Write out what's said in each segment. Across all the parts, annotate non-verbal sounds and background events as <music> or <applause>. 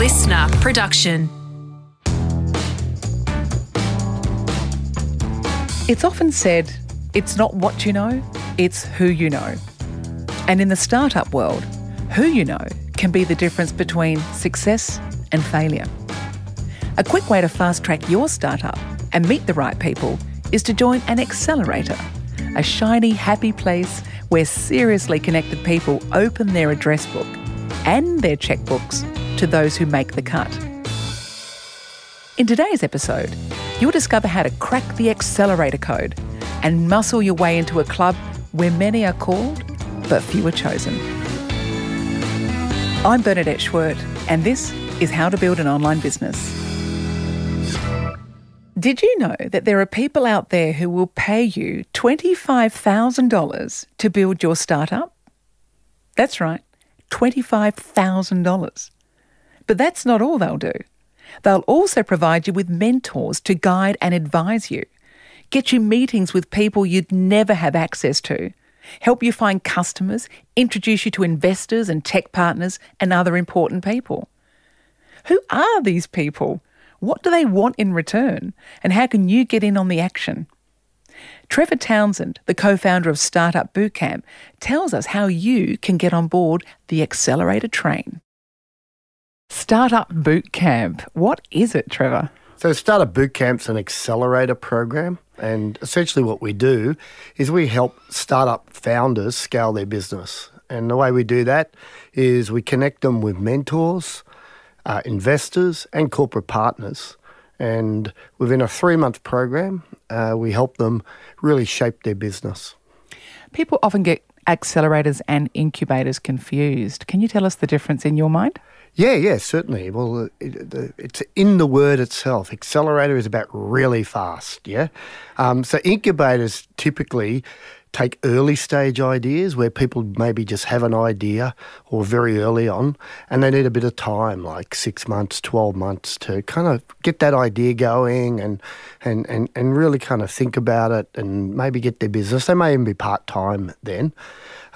listener production. It's often said it's not what you know, it's who you know. And in the startup world, who you know can be the difference between success and failure. A quick way to fast track your startup and meet the right people is to join an accelerator, a shiny, happy place where seriously connected people open their address book and their checkbooks to those who make the cut. In today's episode, you'll discover how to crack the accelerator code and muscle your way into a club where many are called but few are chosen. I'm Bernadette Schwerdt, and this is How to Build an Online Business. Did you know that there are people out there who will pay you $25,000 to build your startup? That's right, $25,000. But that's not all they'll do. They'll also provide you with mentors to guide and advise you, get you meetings with people you'd never have access to, help you find customers, introduce you to investors and tech partners and other important people. Who are these people? What do they want in return? And how can you get in on the action? Trevor Townsend, the co founder of Startup Bootcamp, tells us how you can get on board the accelerator train. Startup Bootcamp, what is it, Trevor? So, Startup Boot Bootcamp's an accelerator program. And essentially, what we do is we help startup founders scale their business. And the way we do that is we connect them with mentors, uh, investors, and corporate partners. And within a three month program, uh, we help them really shape their business. People often get accelerators and incubators confused. Can you tell us the difference in your mind? Yeah, yeah, certainly. Well, it, it's in the word itself. Accelerator is about really fast, yeah? Um, so incubators typically take early stage ideas where people maybe just have an idea or very early on and they need a bit of time like six months 12 months to kind of get that idea going and and and, and really kind of think about it and maybe get their business they may even be part-time then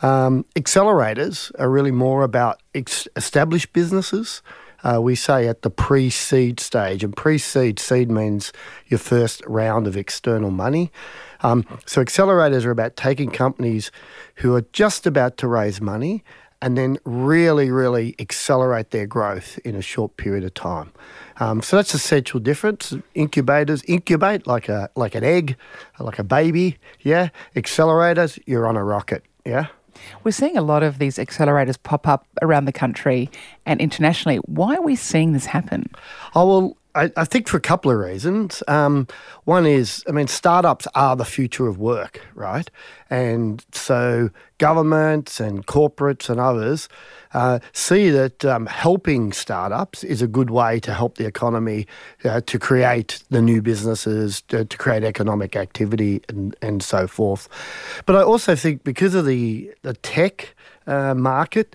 um, accelerators are really more about ex- established businesses uh, we say at the pre seed stage. And pre seed, seed means your first round of external money. Um, so accelerators are about taking companies who are just about to raise money and then really, really accelerate their growth in a short period of time. Um, so that's the essential difference. Incubators incubate like a like an egg, like a baby. Yeah. Accelerators, you're on a rocket. Yeah. We're seeing a lot of these accelerators pop up around the country and internationally. Why are we seeing this happen? Oh, well, I, I think for a couple of reasons. Um, one is, I mean, startups are the future of work, right? And so governments and corporates and others uh, see that um, helping startups is a good way to help the economy uh, to create the new businesses, to, to create economic activity, and, and so forth. But I also think because of the, the tech uh, market,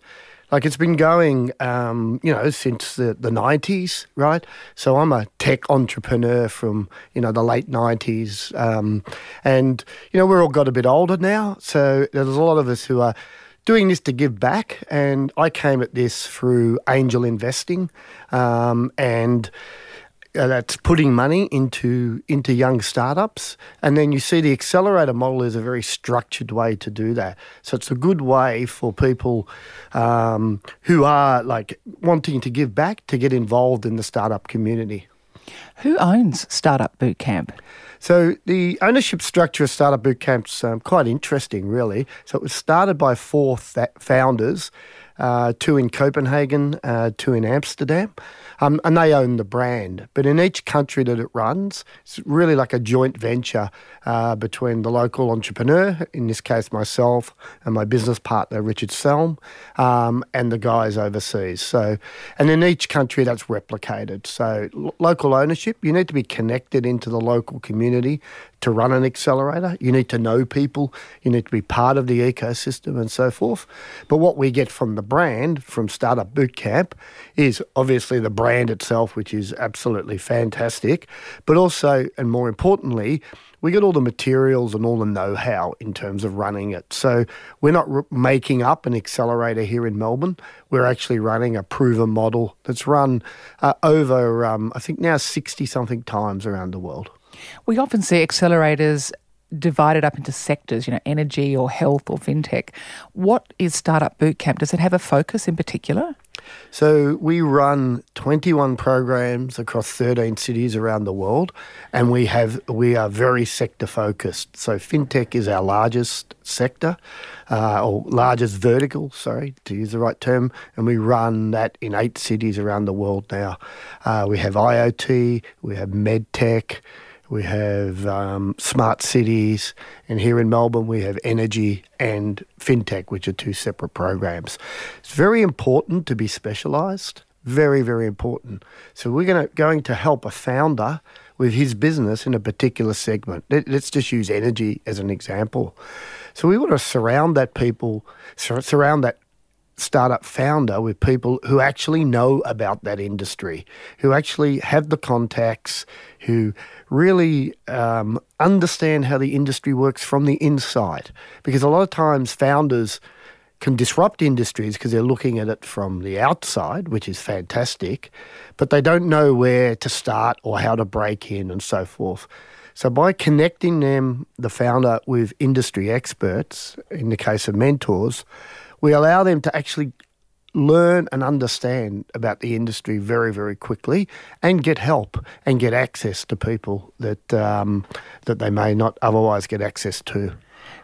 like it's been going, um, you know, since the, the 90s, right? So I'm a tech entrepreneur from, you know, the late 90s. Um, and, you know, we're all got a bit older now. So there's a lot of us who are doing this to give back. And I came at this through angel investing. Um, and, uh, that's putting money into into young startups, and then you see the accelerator model is a very structured way to do that. So it's a good way for people um, who are like wanting to give back to get involved in the startup community. Who owns Startup Bootcamp? So the ownership structure of Startup Bootcamp's um, quite interesting, really. So it was started by four th- founders uh, two in Copenhagen, uh, two in Amsterdam, um, and they own the brand. But in each country that it runs, it's really like a joint venture uh, between the local entrepreneur, in this case myself, and my business partner Richard Selm, um, and the guys overseas. So, and in each country that's replicated. So, local ownership, you need to be connected into the local community to run an accelerator. You need to know people, you need to be part of the ecosystem and so forth. But what we get from the brand, from Startup Bootcamp, is obviously the brand itself, which is absolutely fantastic, but also, and more importantly, we get all the materials and all the know-how in terms of running it. So we're not r- making up an accelerator here in Melbourne. We're actually running a proven model that's run uh, over, um, I think now, 60 something times around the world. We often see accelerators divided up into sectors, you know, energy or health or fintech. What is Startup Bootcamp? Does it have a focus in particular? So we run 21 programs across 13 cities around the world, and we have we are very sector focused. So fintech is our largest sector, uh, or largest vertical. Sorry, to use the right term, and we run that in eight cities around the world now. Uh, we have IoT, we have medtech. We have um, smart cities, and here in Melbourne we have energy and fintech, which are two separate programs. It's very important to be specialised. Very, very important. So we're gonna, going to help a founder with his business in a particular segment. Let, us just use energy as an example. So we want to surround that people, surround that startup founder with people who actually know about that industry, who actually have the contacts, who really um, understand how the industry works from the inside. Because a lot of times founders can disrupt industries because they're looking at it from the outside, which is fantastic, but they don't know where to start or how to break in and so forth. So by connecting them, the founder, with industry experts, in the case of mentors, we allow them to actually learn and understand about the industry very, very quickly and get help and get access to people that, um, that they may not otherwise get access to.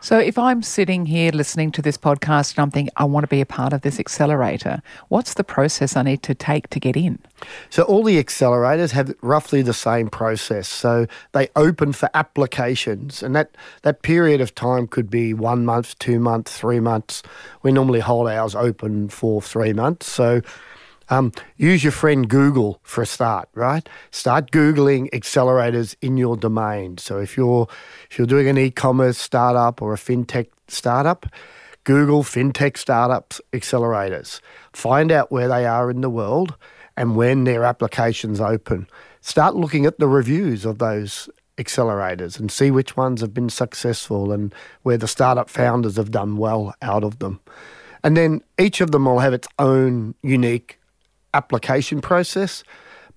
So, if I'm sitting here listening to this podcast and I'm thinking, I want to be a part of this accelerator, what's the process I need to take to get in? So, all the accelerators have roughly the same process. So, they open for applications, and that, that period of time could be one month, two months, three months. We normally hold ours open for three months. So, um, use your friend Google for a start, right? Start Googling accelerators in your domain. So if you're if you're doing an e-commerce startup or a fintech startup, Google fintech startups accelerators. Find out where they are in the world and when their applications open. Start looking at the reviews of those accelerators and see which ones have been successful and where the startup founders have done well out of them. And then each of them will have its own unique application process.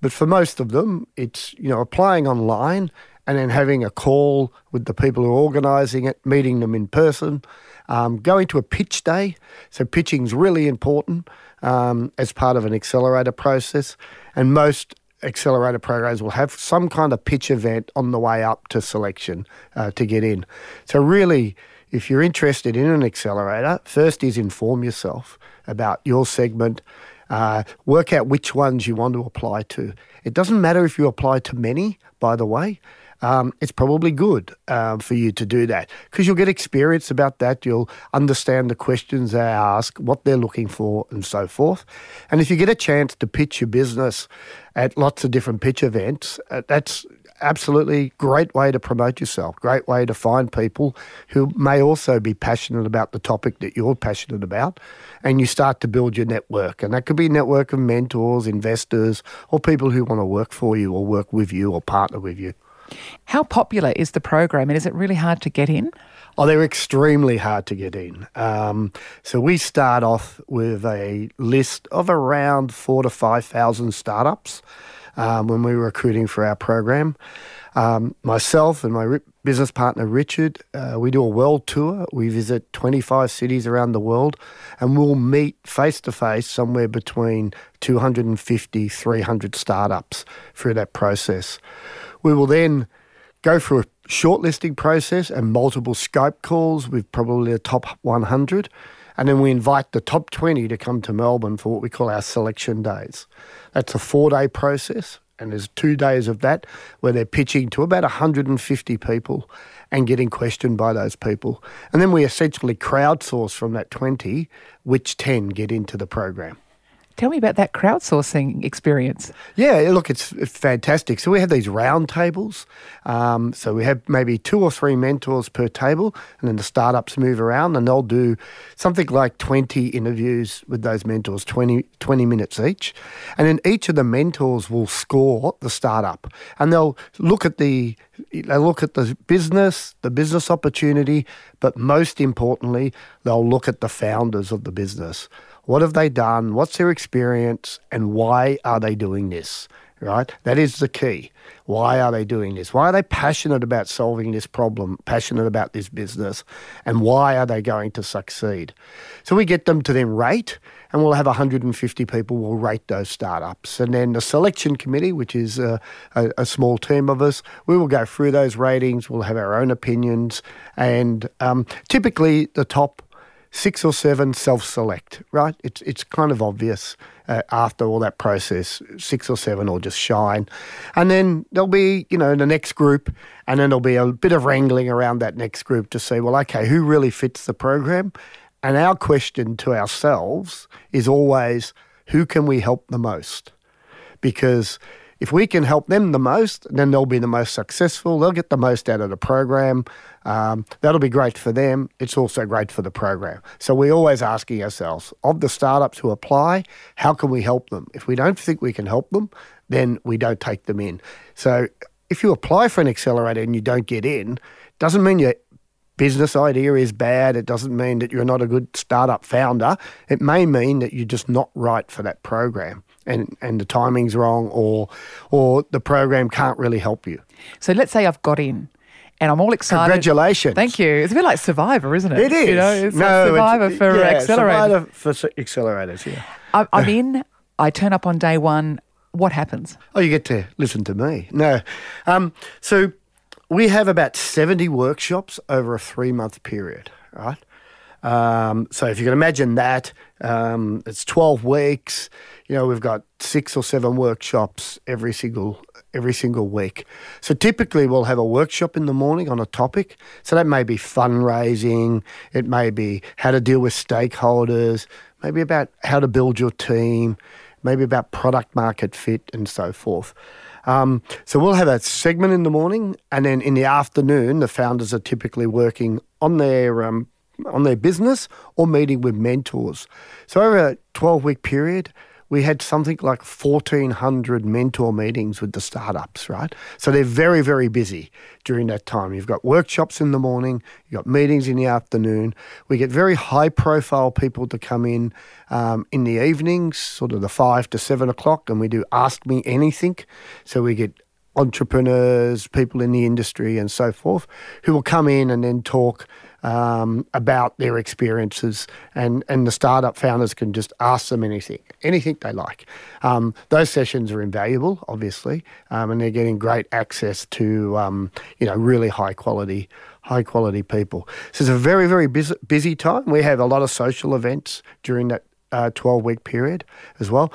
But for most of them, it's you know applying online and then having a call with the people who are organising it, meeting them in person, um, going to a pitch day. So pitching is really important um, as part of an accelerator process, and most accelerator programs will have some kind of pitch event on the way up to selection uh, to get in. So really, if you're interested in an accelerator, first is inform yourself about your segment uh, work out which ones you want to apply to. It doesn't matter if you apply to many, by the way. Um, it's probably good um, for you to do that because you'll get experience about that. You'll understand the questions they ask, what they're looking for, and so forth. And if you get a chance to pitch your business at lots of different pitch events, uh, that's absolutely great way to promote yourself, great way to find people who may also be passionate about the topic that you're passionate about. And you start to build your network. And that could be a network of mentors, investors, or people who want to work for you or work with you or partner with you. How popular is the program and is it really hard to get in? Oh, they're extremely hard to get in. Um, so we start off with a list of around four to 5,000 startups um, when we were recruiting for our program. Um, myself and my business partner Richard, uh, we do a world tour. We visit 25 cities around the world and we'll meet face to face somewhere between 250, 300 startups through that process. We will then go through a shortlisting process and multiple Skype calls with probably the top 100. And then we invite the top 20 to come to Melbourne for what we call our selection days. That's a four day process, and there's two days of that where they're pitching to about 150 people and getting questioned by those people. And then we essentially crowdsource from that 20 which 10 get into the program. Tell me about that crowdsourcing experience. Yeah, look, it's, fantastic. So we have these round tables. Um, so we have maybe two or three mentors per table, and then the startups move around and they'll do something like 20 interviews with those mentors, 20, 20 minutes each. And then each of the mentors will score the startup and they'll look at the they look at the business, the business opportunity, but most importantly, they'll look at the founders of the business. What have they done? What's their experience? And why are they doing this? Right? That is the key. Why are they doing this? Why are they passionate about solving this problem, passionate about this business? And why are they going to succeed? So we get them to then rate, and we'll have 150 people will rate those startups. And then the selection committee, which is a, a, a small team of us, we will go through those ratings. We'll have our own opinions. And um, typically, the top six or seven self-select, right? It's it's kind of obvious uh, after all that process, six or seven will just shine, and then there'll be you know the next group, and then there'll be a bit of wrangling around that next group to see well, okay, who really fits the program, and our question to ourselves is always who can we help the most, because if we can help them the most, then they'll be the most successful. They'll get the most out of the program. Um, that'll be great for them. It's also great for the program. So we're always asking ourselves of the startups who apply, how can we help them? If we don't think we can help them, then we don't take them in. So if you apply for an accelerator and you don't get in, doesn't mean your business idea is bad. It doesn't mean that you're not a good startup founder. It may mean that you're just not right for that program and, and the timing's wrong or or the program can't really help you. So let's say I've got in and I'm all excited. Congratulations. Thank you. It's a bit like Survivor, isn't it? It is. You know, it's no, like Survivor for yeah, accelerators. Survivor for accelerators, yeah. I'm, I'm <laughs> in, I turn up on day one. What happens? Oh, you get to listen to me. No. Um, so we have about 70 workshops over a three month period, right? Um, so if you can imagine that, um, it's 12 weeks. You know, we've got six or seven workshops every single every single week. So typically we'll have a workshop in the morning on a topic. So that may be fundraising, it may be how to deal with stakeholders, maybe about how to build your team, maybe about product market fit and so forth. Um, so we'll have a segment in the morning, and then in the afternoon, the founders are typically working on their um, on their business or meeting with mentors. So over a 12 week period, we had something like 1,400 mentor meetings with the startups, right? So they're very, very busy during that time. You've got workshops in the morning, you've got meetings in the afternoon. We get very high profile people to come in um, in the evenings, sort of the five to seven o'clock, and we do Ask Me Anything. So we get entrepreneurs, people in the industry, and so forth, who will come in and then talk um, about their experiences, and, and the startup founders can just ask them anything, anything they like. Um, those sessions are invaluable, obviously, um, and they're getting great access to um, you know really high quality high quality people. So it's a very very busy, busy time. We have a lot of social events during that uh, 12 week period as well.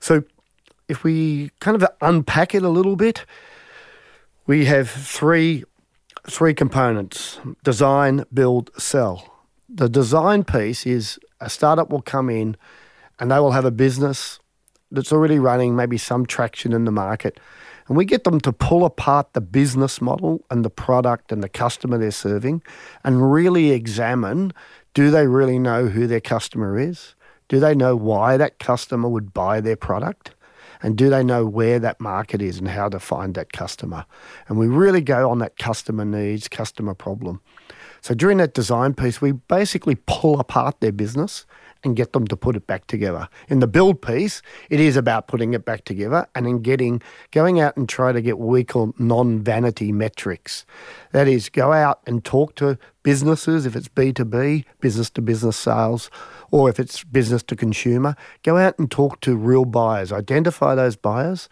So if we kind of unpack it a little bit, we have three three components design, build, sell. The design piece is a startup will come in and they will have a business that's already running, maybe some traction in the market. And we get them to pull apart the business model and the product and the customer they're serving and really examine do they really know who their customer is? Do they know why that customer would buy their product? And do they know where that market is and how to find that customer? And we really go on that customer needs, customer problem. So during that design piece, we basically pull apart their business and get them to put it back together. In the build piece, it is about putting it back together and then getting going out and try to get what we call non-vanity metrics. That is, go out and talk to businesses if it's B2B, business to business sales, or if it's business to consumer, go out and talk to real buyers, identify those buyers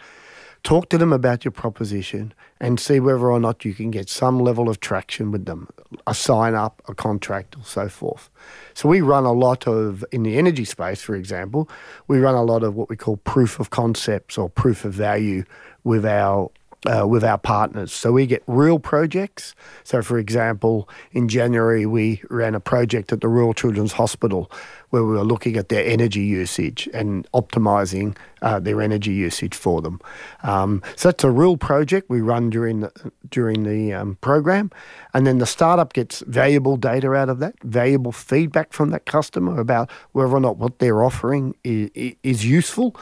Talk to them about your proposition and see whether or not you can get some level of traction with them, a sign up, a contract, or so forth. So we run a lot of, in the energy space, for example, we run a lot of what we call proof of concepts or proof of value with our uh, with our partners. So we get real projects. So, for example, in January, we ran a project at the Royal Children's Hospital where we were looking at their energy usage and optimizing uh, their energy usage for them. Um, so that's a real project we run during the, during the um, program. And then the startup gets valuable data out of that, valuable feedback from that customer about whether or not what they're offering is, is useful.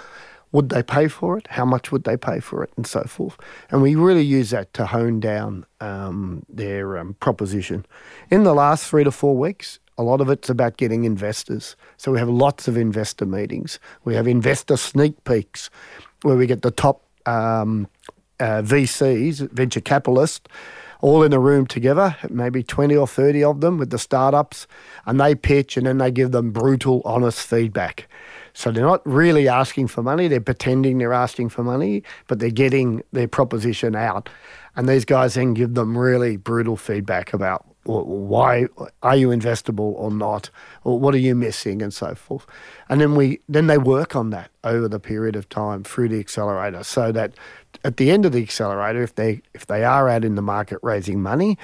Would they pay for it? How much would they pay for it? And so forth. And we really use that to hone down um, their um, proposition. In the last three to four weeks, a lot of it's about getting investors. So we have lots of investor meetings. We have investor sneak peeks where we get the top um, uh, VCs, venture capitalists, all in a room together, maybe 20 or 30 of them with the startups, and they pitch and then they give them brutal, honest feedback. So they're not really asking for money, they're pretending they're asking for money, but they're getting their proposition out. And these guys then give them really brutal feedback about why are you investable or not? Or what are you missing? And so forth. And then we then they work on that over the period of time through the accelerator so that at the end of the accelerator if they if they are out in the market raising money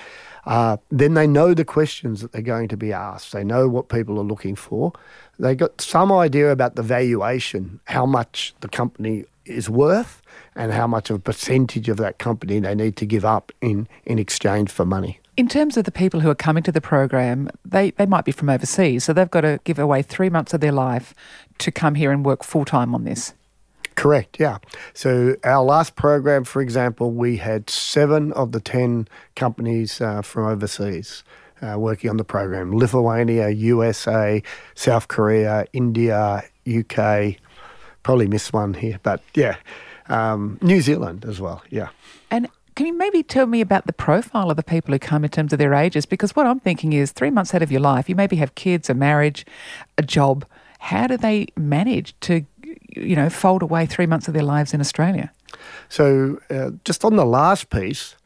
uh, then they know the questions that they're going to be asked. They know what people are looking for. They got some idea about the valuation how much the company is worth and how much of a percentage of that company they need to give up in in exchange for money in terms of the people who are coming to the program, they, they might be from overseas, so they've got to give away three months of their life to come here and work full time on this. Correct, yeah. So, our last program, for example, we had seven of the 10 companies uh, from overseas uh, working on the program Lithuania, USA, South Korea, India, UK. Probably missed one here, but yeah, um, New Zealand as well, yeah. And can you maybe tell me about the profile of the people who come in terms of their ages? Because what I'm thinking is three months out of your life, you maybe have kids, a marriage, a job. How do they manage to, you know, fold away three months of their lives in Australia? So, uh, just on the last piece,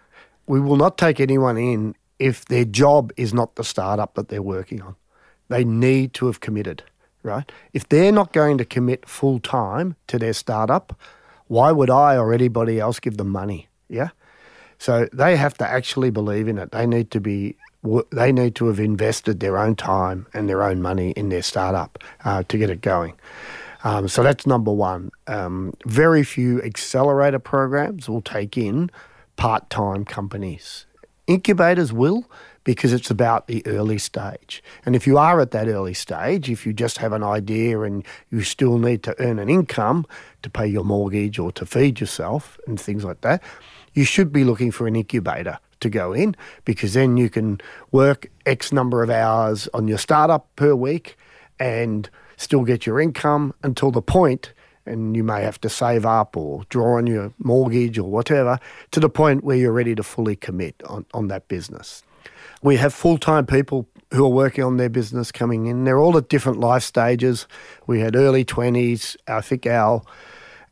we will not take anyone in if their job is not the startup that they're working on. They need to have committed, right? If they're not going to commit full time to their startup, why would I or anybody else give them money? Yeah. So they have to actually believe in it. They need to be they need to have invested their own time and their own money in their startup uh, to get it going. Um, so that's number one. Um, very few accelerator programs will take in part time companies. Incubators will because it's about the early stage. And if you are at that early stage, if you just have an idea and you still need to earn an income to pay your mortgage or to feed yourself and things like that, you should be looking for an incubator to go in because then you can work X number of hours on your startup per week and still get your income until the point and you may have to save up or draw on your mortgage or whatever to the point where you're ready to fully commit on, on that business. We have full time people who are working on their business coming in. They're all at different life stages. We had early 20s. I think our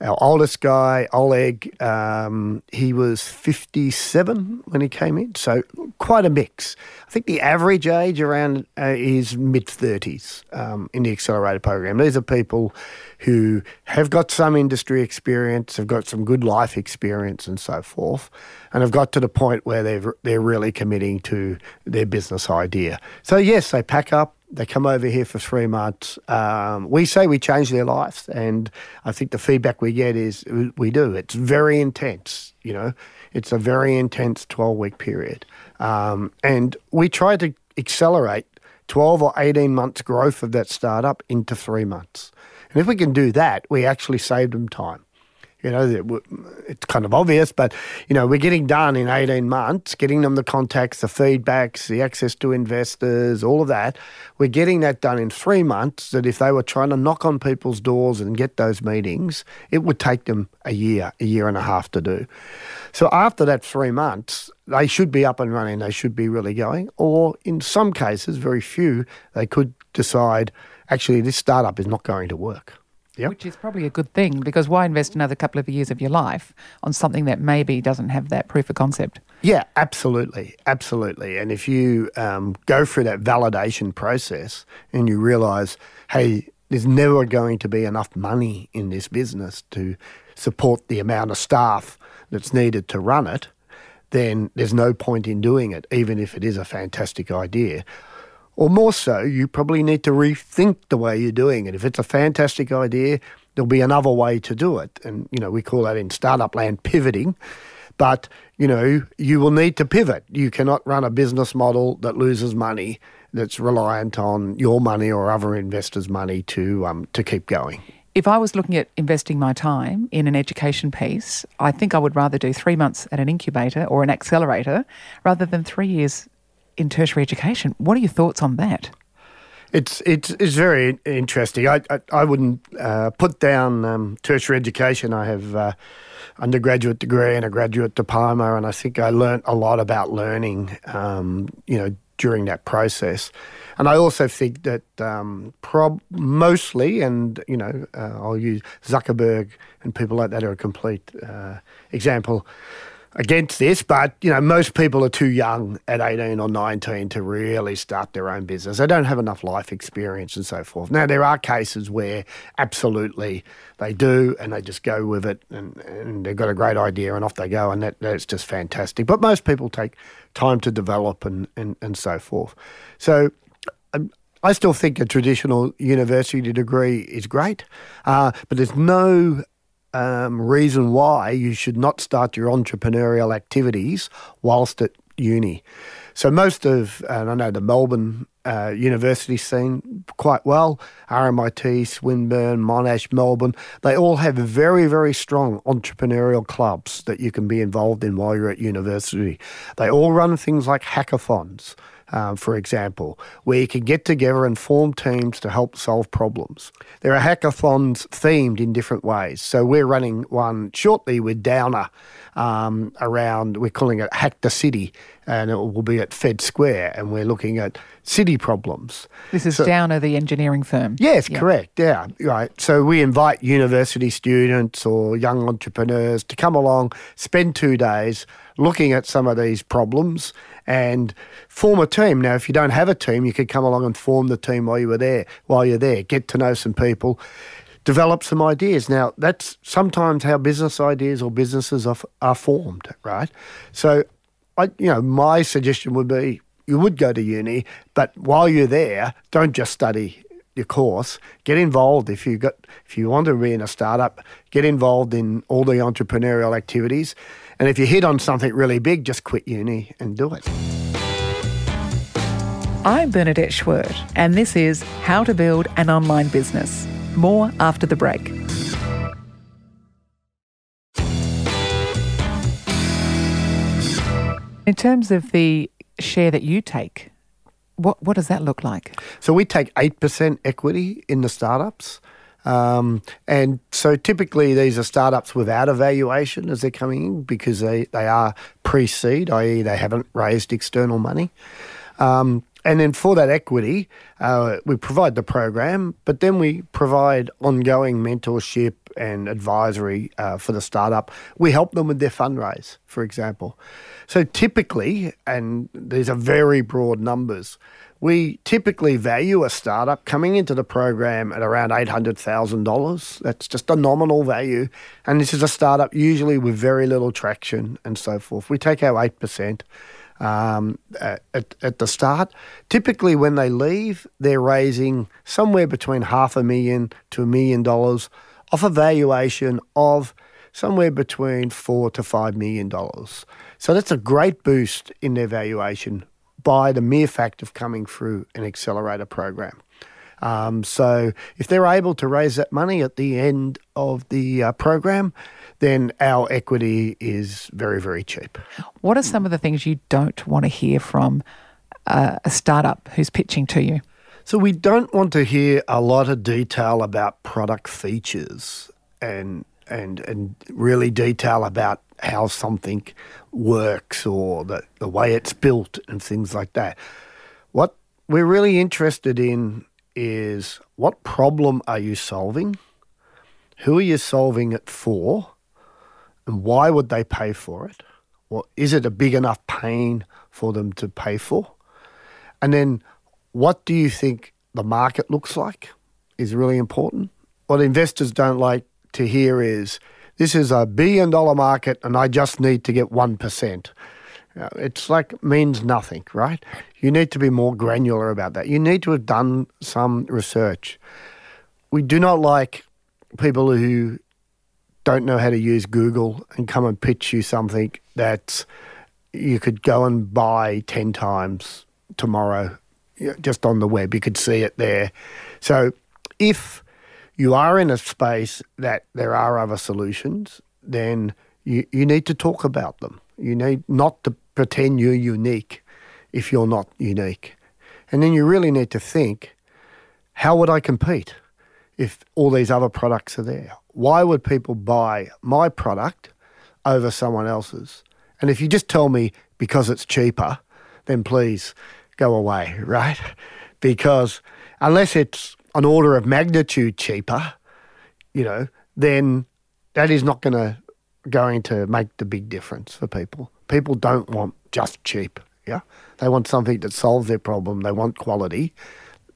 our oldest guy, Oleg, um, he was 57 when he came in, so quite a mix. I think the average age around uh, is mid 30s um, in the accelerator program. These are people who have got some industry experience, have got some good life experience, and so forth, and have got to the point where they're they're really committing to their business idea. So yes, they pack up, they come over here for three months. Um, we say we change their lives, and I think the feedback we get is we do. It's very intense, you know. It's a very intense twelve week period, um, and we try to accelerate twelve or eighteen months growth of that startup into three months. And if we can do that, we actually save them time. You know, it's kind of obvious, but you know, we're getting done in 18 months, getting them the contacts, the feedbacks, the access to investors, all of that. We're getting that done in three months. That if they were trying to knock on people's doors and get those meetings, it would take them a year, a year and a half to do. So after that three months, they should be up and running. They should be really going. Or in some cases, very few, they could decide actually this startup is not going to work. Yep. Which is probably a good thing because why invest another couple of years of your life on something that maybe doesn't have that proof of concept? Yeah, absolutely. Absolutely. And if you um, go through that validation process and you realize, hey, there's never going to be enough money in this business to support the amount of staff that's needed to run it, then there's no point in doing it, even if it is a fantastic idea. Or more so, you probably need to rethink the way you're doing it. If it's a fantastic idea, there'll be another way to do it. And, you know, we call that in startup land pivoting. But, you know, you will need to pivot. You cannot run a business model that loses money that's reliant on your money or other investors' money to um, to keep going. If I was looking at investing my time in an education piece, I think I would rather do three months at an incubator or an accelerator rather than three years in tertiary education. What are your thoughts on that? It's it's it's very interesting. I I, I wouldn't uh, put down um, tertiary education. I have uh, undergraduate degree and a graduate diploma, and I think I learnt a lot about learning. Um, you know, during that process. And I also think that um, prob- mostly, and you know, uh, I'll use Zuckerberg and people like that are a complete uh, example against this, but you know, most people are too young at 18 or 19 to really start their own business. They don't have enough life experience and so forth. Now, there are cases where absolutely they do and they just go with it and, and they've got a great idea and off they go, and that, that's just fantastic. But most people take time to develop and, and, and so forth. So, um, I still think a traditional university degree is great, uh, but there's no um, reason why you should not start your entrepreneurial activities whilst at uni. So most of, and I know the Melbourne uh, university scene quite well, RMIT, Swinburne, Monash, Melbourne, they all have very, very strong entrepreneurial clubs that you can be involved in while you're at university. They all run things like hackathons, um, for example, where you can get together and form teams to help solve problems. There are hackathons themed in different ways. So we're running one shortly with Downer um, around, we're calling it Hack the City, and it will be at Fed Square, and we're looking at city problems. This is so, Downer, the engineering firm. Yes, yeah. correct. Yeah, right. So we invite university students or young entrepreneurs to come along, spend two days looking at some of these problems and form a team. Now, if you don't have a team, you could come along and form the team while you were there, while you're there, get to know some people, develop some ideas. Now, that's sometimes how business ideas or businesses are, are formed, right? So, I, you know, my suggestion would be you would go to uni, but while you're there, don't just study your course. Get involved if you got if you want to be in a startup. Get involved in all the entrepreneurial activities, and if you hit on something really big, just quit uni and do it. I'm Bernadette Schwerdt, and this is How to Build an Online Business. More after the break. In terms of the share that you take, what what does that look like? So we take eight percent equity in the startups. Um, and so typically these are startups without a valuation as they're coming in because they, they are pre seed, i.e., they haven't raised external money. Um, and then for that equity, uh, we provide the program, but then we provide ongoing mentorship and advisory uh, for the startup. We help them with their fundraise, for example. So typically, and these are very broad numbers, we typically value a startup coming into the program at around $800,000. That's just a nominal value. And this is a startup usually with very little traction and so forth. We take our 8% um, at, at the start. Typically, when they leave, they're raising somewhere between half a million to a million dollars off a valuation of somewhere between four to five million dollars. So that's a great boost in their valuation by the mere fact of coming through an accelerator program. Um, so if they're able to raise that money at the end of the uh, program, then our equity is very, very cheap. What are some of the things you don't want to hear from uh, a startup who's pitching to you? So we don't want to hear a lot of detail about product features and and and really detail about how something works or the, the way it's built and things like that. What we're really interested in is what problem are you solving? Who are you solving it for? And why would they pay for it? Or is it a big enough pain for them to pay for? And then what do you think the market looks like is really important. What investors don't like to hear is this is a billion dollar market and I just need to get 1%. Uh, It's like means nothing, right? You need to be more granular about that. You need to have done some research. We do not like people who don't know how to use Google and come and pitch you something that you could go and buy 10 times tomorrow just on the web. You could see it there. So if you are in a space that there are other solutions, then you, you need to talk about them. You need not to pretend you're unique if you're not unique. And then you really need to think how would I compete if all these other products are there? Why would people buy my product over someone else's? And if you just tell me because it's cheaper, then please go away, <laughs> right? Because unless it's an order of magnitude cheaper, you know, then that is not going to going to make the big difference for people. People don't want just cheap, yeah? They want something that solves their problem. They want quality.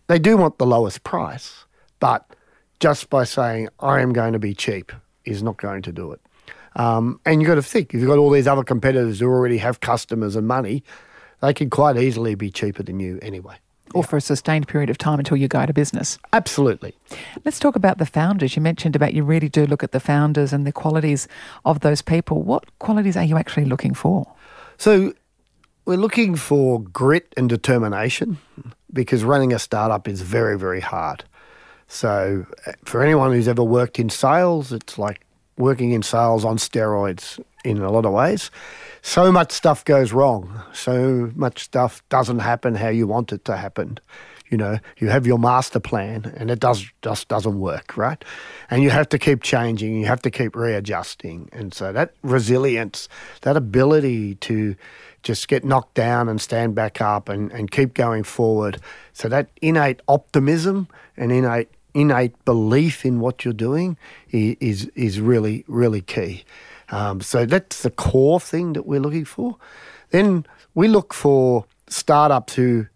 They do want the lowest price, but just by saying I am going to be cheap is not going to do it. Um, and you've got to think if you've got all these other competitors who already have customers and money, they can quite easily be cheaper than you anyway. Or for a sustained period of time until you go out of business. Absolutely. Let's talk about the founders. You mentioned about you really do look at the founders and the qualities of those people. What qualities are you actually looking for? So we're looking for grit and determination because running a startup is very, very hard. So for anyone who's ever worked in sales, it's like working in sales on steroids in a lot of ways. So much stuff goes wrong. So much stuff doesn't happen how you want it to happen. You know, you have your master plan and it does just doesn't work, right? And you have to keep changing, you have to keep readjusting. And so that resilience, that ability to just get knocked down and stand back up and, and keep going forward. So that innate optimism and innate innate belief in what you're doing is is really really key. Um, so that's the core thing that we're looking for. Then we look for startups who,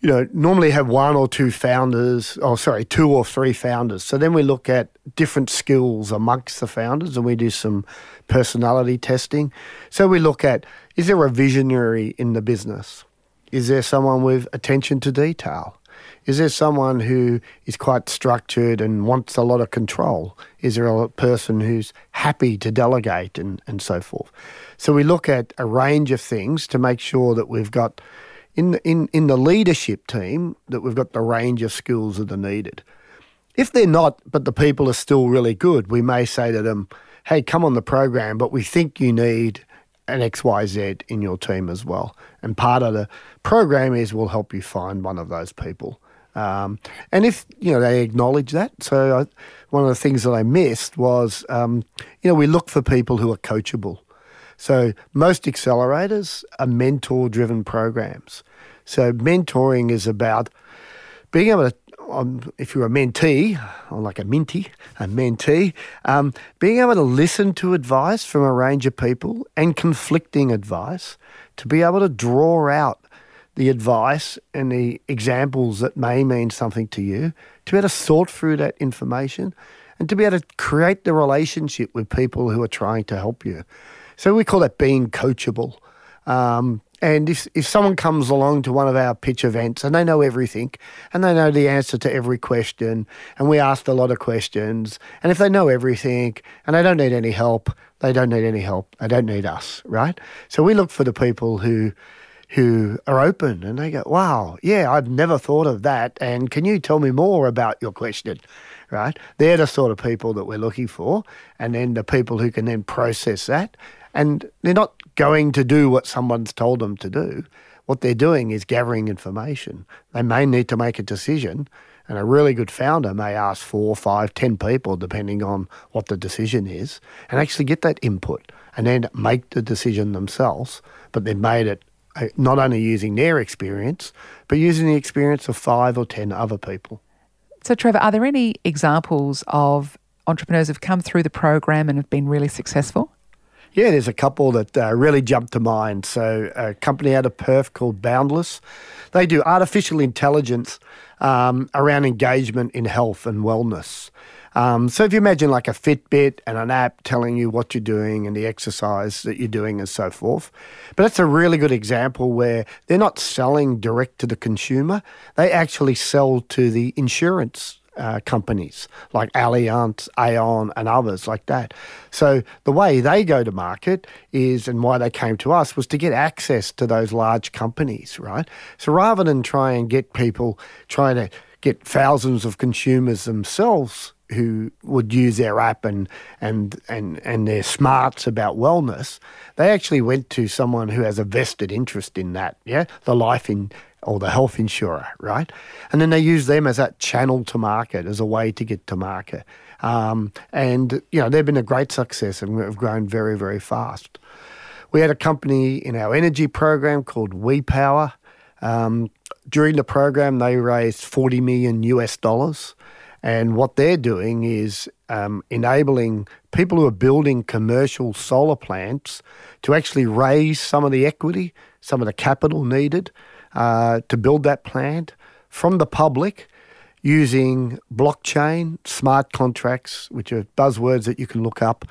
you know, normally have one or two founders. Oh, sorry, two or three founders. So then we look at different skills amongst the founders, and we do some personality testing. So we look at is there a visionary in the business? Is there someone with attention to detail? Is there someone who is quite structured and wants a lot of control? Is there a person who's happy to delegate and, and so forth? So we look at a range of things to make sure that we've got in the, in, in the leadership team that we've got the range of skills that are needed. If they're not, but the people are still really good, we may say to them, hey, come on the program, but we think you need an XYZ in your team as well. And part of the program is we'll help you find one of those people. Um, and if you know they acknowledge that, so I, one of the things that I missed was, um, you know, we look for people who are coachable. So most accelerators are mentor-driven programs. So mentoring is about being able to, um, if you're a mentee, or like a minty, a mentee, um, being able to listen to advice from a range of people and conflicting advice to be able to draw out the advice and the examples that may mean something to you, to be able to sort through that information and to be able to create the relationship with people who are trying to help you. So we call that being coachable. Um, and if, if someone comes along to one of our pitch events and they know everything and they know the answer to every question, and we asked a lot of questions, and if they know everything and they don't need any help, they don't need any help. They don't need us, right? So we look for the people who who are open and they go, wow, yeah, I've never thought of that. And can you tell me more about your question? Right? They're the sort of people that we're looking for. And then the people who can then process that. And they're not going to do what someone's told them to do. What they're doing is gathering information. They may need to make a decision. And a really good founder may ask four, five, ten people, depending on what the decision is, and actually get that input and then make the decision themselves. But they've made it not only using their experience, but using the experience of five or 10 other people. So, Trevor, are there any examples of entrepreneurs who've come through the program and have been really successful? Yeah, there's a couple that uh, really jump to mind. So, a company out of Perth called Boundless, they do artificial intelligence um, around engagement in health and wellness. Um, so if you imagine like a Fitbit and an app telling you what you're doing and the exercise that you're doing and so forth. But that's a really good example where they're not selling direct to the consumer. They actually sell to the insurance uh, companies like Allianz, Aon, and others like that. So the way they go to market is, and why they came to us, was to get access to those large companies, right? So rather than try and get people trying to get thousands of consumers themselves who would use their app and and and and their smarts about wellness, they actually went to someone who has a vested interest in that. Yeah, the life in or the health insurer, right? And then they use them as that channel to market, as a way to get to market. Um, and, you know, they've been a great success and have grown very, very fast. We had a company in our energy program called WePower. Um, during the program, they raised 40 million US dollars. And what they're doing is um, enabling people who are building commercial solar plants to actually raise some of the equity, some of the capital needed uh, to build that plant from the public using blockchain, smart contracts, which are buzzwords that you can look up,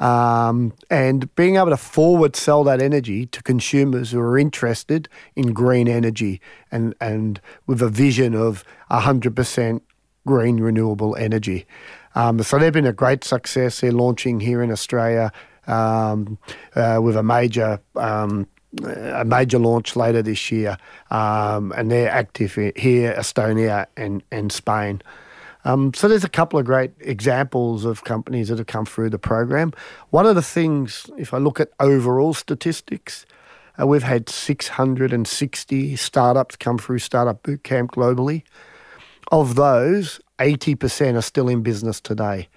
um, and being able to forward sell that energy to consumers who are interested in green energy and, and with a vision of 100% green renewable energy. Um, so they've been a great success. They're launching here in Australia um, uh, with a major um, a major launch later this year, um, and they're active here, Estonia and, and Spain. Um, so there's a couple of great examples of companies that have come through the program. One of the things, if I look at overall statistics, uh, we've had 660 startups come through Startup Bootcamp globally. Of those, 80% are still in business today.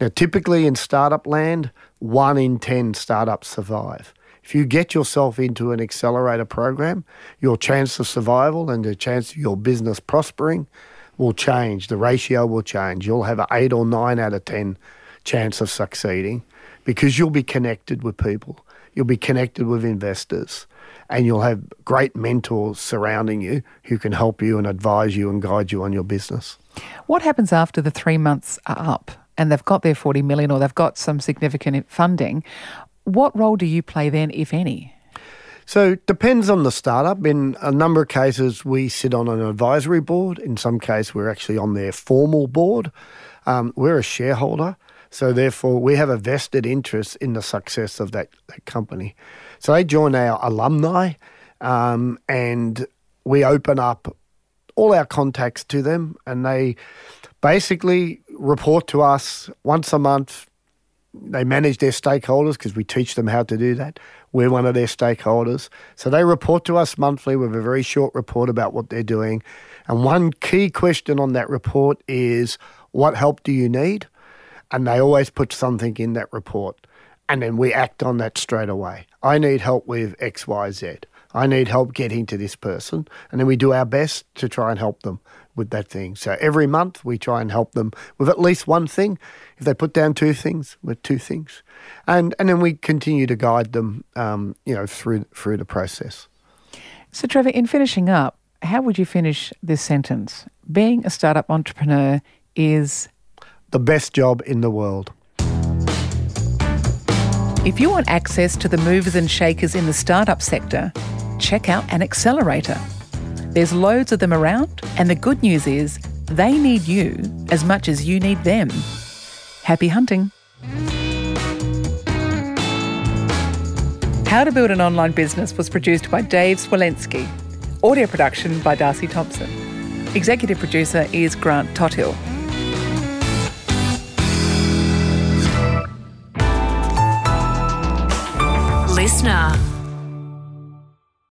Now, typically in startup land, one in 10 startups survive. If you get yourself into an accelerator program, your chance of survival and the chance of your business prospering will change. The ratio will change. You'll have an eight or nine out of 10 chance of succeeding because you'll be connected with people. You'll be connected with investors and you'll have great mentors surrounding you who can help you and advise you and guide you on your business. What happens after the three months are up? and they've got their 40 million or they've got some significant funding, what role do you play then, if any? So it depends on the startup. In a number of cases, we sit on an advisory board. In some cases, we're actually on their formal board. Um, we're a shareholder, so therefore we have a vested interest in the success of that, that company. So they join our alumni, um, and we open up all our contacts to them, and they basically report to us once a month they manage their stakeholders because we teach them how to do that. We're one of their stakeholders. So they report to us monthly with a very short report about what they're doing. And one key question on that report is what help do you need? And they always put something in that report. And then we act on that straight away. I need help with XYZ. I need help getting to this person. And then we do our best to try and help them with that thing. So every month we try and help them with at least one thing. If they put down two things, with two things, and and then we continue to guide them, um, you know, through through the process. So Trevor, in finishing up, how would you finish this sentence? Being a startup entrepreneur is the best job in the world. If you want access to the movers and shakers in the startup sector, check out an accelerator. There's loads of them around, and the good news is they need you as much as you need them. Happy hunting. How to Build an Online Business was produced by Dave Swolensky. Audio production by Darcy Thompson. Executive producer is Grant Tothill. Listener.